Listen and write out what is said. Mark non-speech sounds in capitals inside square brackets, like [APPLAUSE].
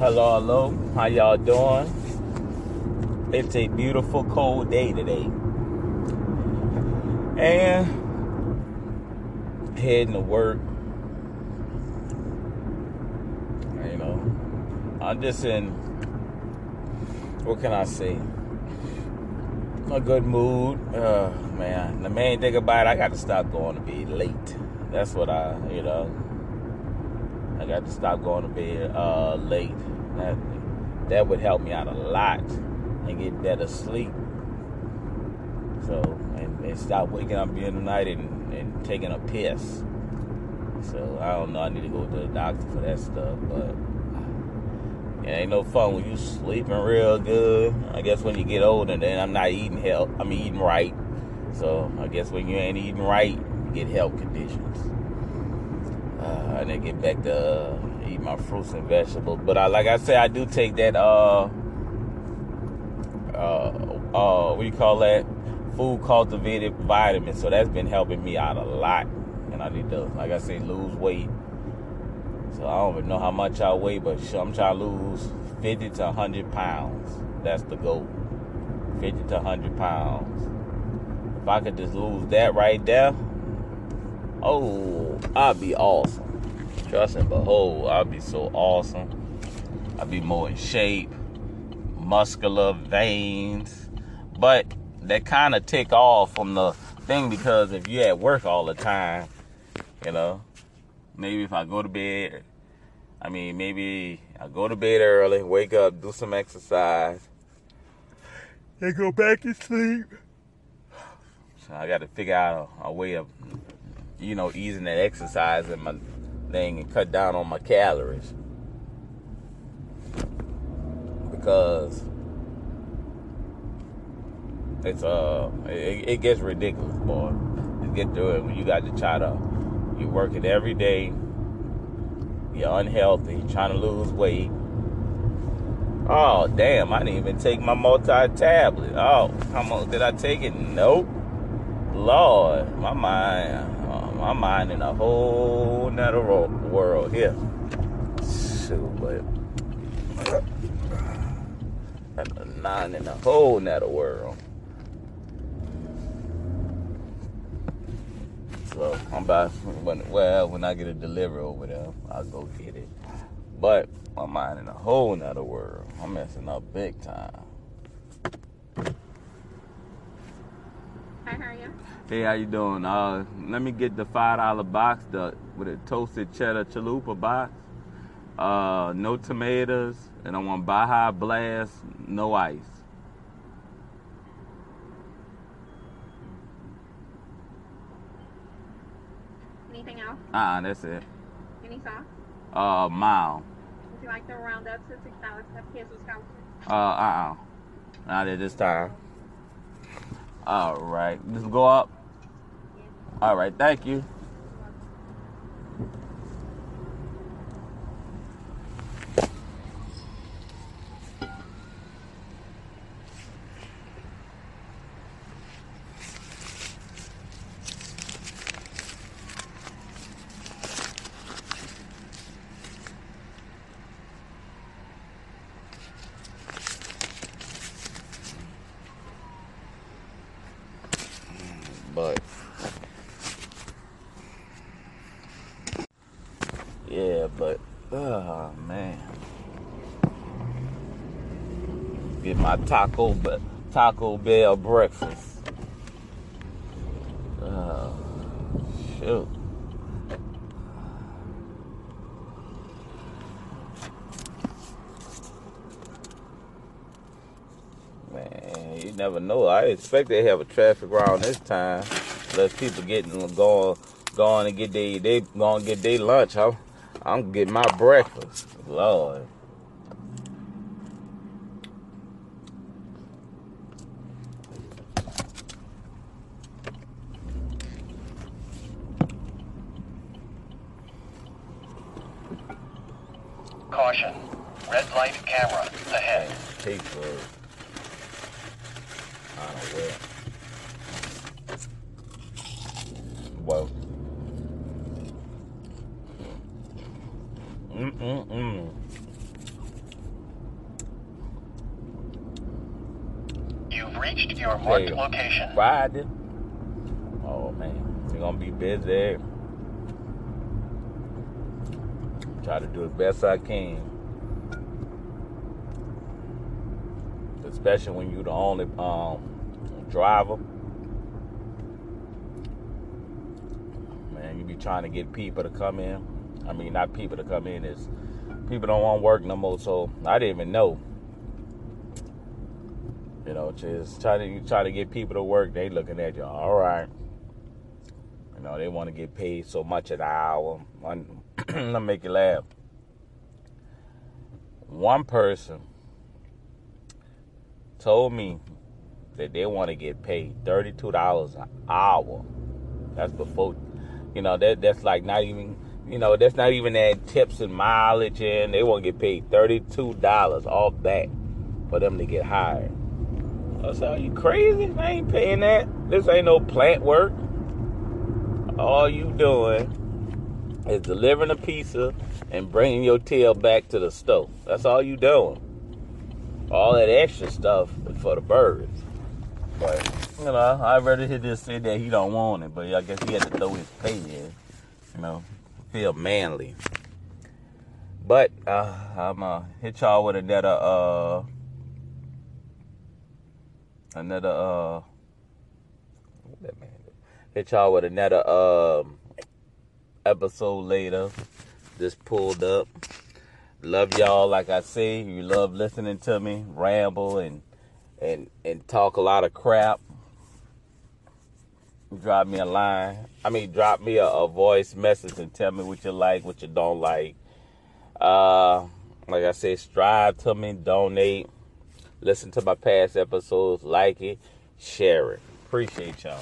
Hello, hello. How y'all doing? It's a beautiful cold day today. And heading to work. You know, I'm just in, what can I say? A good mood. Uh, man, the main thing about it, I got to stop going to be late. That's what I, you know, I got to stop going to bed uh, late. That, that would help me out a lot and get better sleep. So, and, and stop waking up in the night and, and taking a piss. So, I don't know. I need to go to the doctor for that stuff. But it ain't no fun when you sleeping real good. I guess when you get older, then I'm not eating health. I'm eating right. So, I guess when you ain't eating right, you get health conditions. Uh, and then get back to uh, eat my fruits and vegetables. But I, like I said, I do take that uh uh uh what you call that? Food cultivated vitamin. So that's been helping me out a lot. And I need to, like I say, lose weight. So I don't even know how much I weigh, but I'm trying to lose 50 to 100 pounds. That's the goal. 50 to 100 pounds. If I could just lose that right there, Oh, I'd be awesome. Trust and behold, I'd be so awesome. I'd be more in shape, muscular veins. But that kind of tick off from the thing because if you're at work all the time, you know, maybe if I go to bed, I mean, maybe I go to bed early, wake up, do some exercise, and go back to sleep. So I got to figure out a, a way of you know, easing that exercise and my thing and cut down on my calories. Because it's uh it, it gets ridiculous, boy. You get through it when you got to try to you work it every day, you're unhealthy, trying to lose weight. Oh damn, I didn't even take my multi-tablet. Oh, how much did I take it? Nope. Lord, my mind my mind in a whole nother world here. Shoot, but nine in a whole nother world. So I'm about when well when I get a delivery over there, I'll go get it. But my mind in a whole nother world. I'm messing up big time. Hi, how are you? Hey, how you doing? Uh, let me get the five dollar box, the with a toasted cheddar chalupa box. Uh, no tomatoes, and I want Baja Blast, no ice. Anything else? Uh-uh, that's it. Any sauce? Uh, mild. Would you like to round up to six dollars pesos Wisconsin? Uh, uh-uh. Not at this time. All right, just go up. All right, thank you. But yeah, but oh man, get my Taco but Taco Bell breakfast. Oh shoot. Man, you never know. I expect they have a traffic around this time. Unless people getting going, going and get they they going to get their lunch. I'm, I'm getting my breakfast. Lord. Caution. Red light camera ahead. People. Uh, wow. Mm mm mm. You've reached your marked location. Friday. Oh man, you're gonna be busy. Try to do the best I can. Especially when you're the only um, driver. Man, you be trying to get people to come in. I mean, not people to come in. Is people don't want work no more. So I didn't even know. You know, just trying to you try to get people to work. They looking at you. All right. You know, they want to get paid so much an hour. [CLEARS THROAT] I'm gonna make you laugh. One person told me that they want to get paid thirty-two dollars an hour. That's before, you know, that that's like not even, you know, that's not even that tips and mileage, and they want to get paid thirty-two dollars off that for them to get hired. I said, "Are you crazy? I ain't paying that. This ain't no plant work. All you doing is delivering a pizza and bringing your tail back to the stove. That's all you doing. All that extra stuff for the birds. But you know, I'd rather he just say that he don't want it. But I guess he had to throw his pay in. You know, feel manly. But uh, I'm uh, hit y'all with another uh another uh that man hit y'all with another um episode later. Just pulled up. Love y'all like I say. You love listening to me ramble and and and talk a lot of crap. Drop me a line. I mean, drop me a, a voice message and tell me what you like, what you don't like. Uh, like I said, strive to me, donate, listen to my past episodes, like it, share it. Appreciate y'all.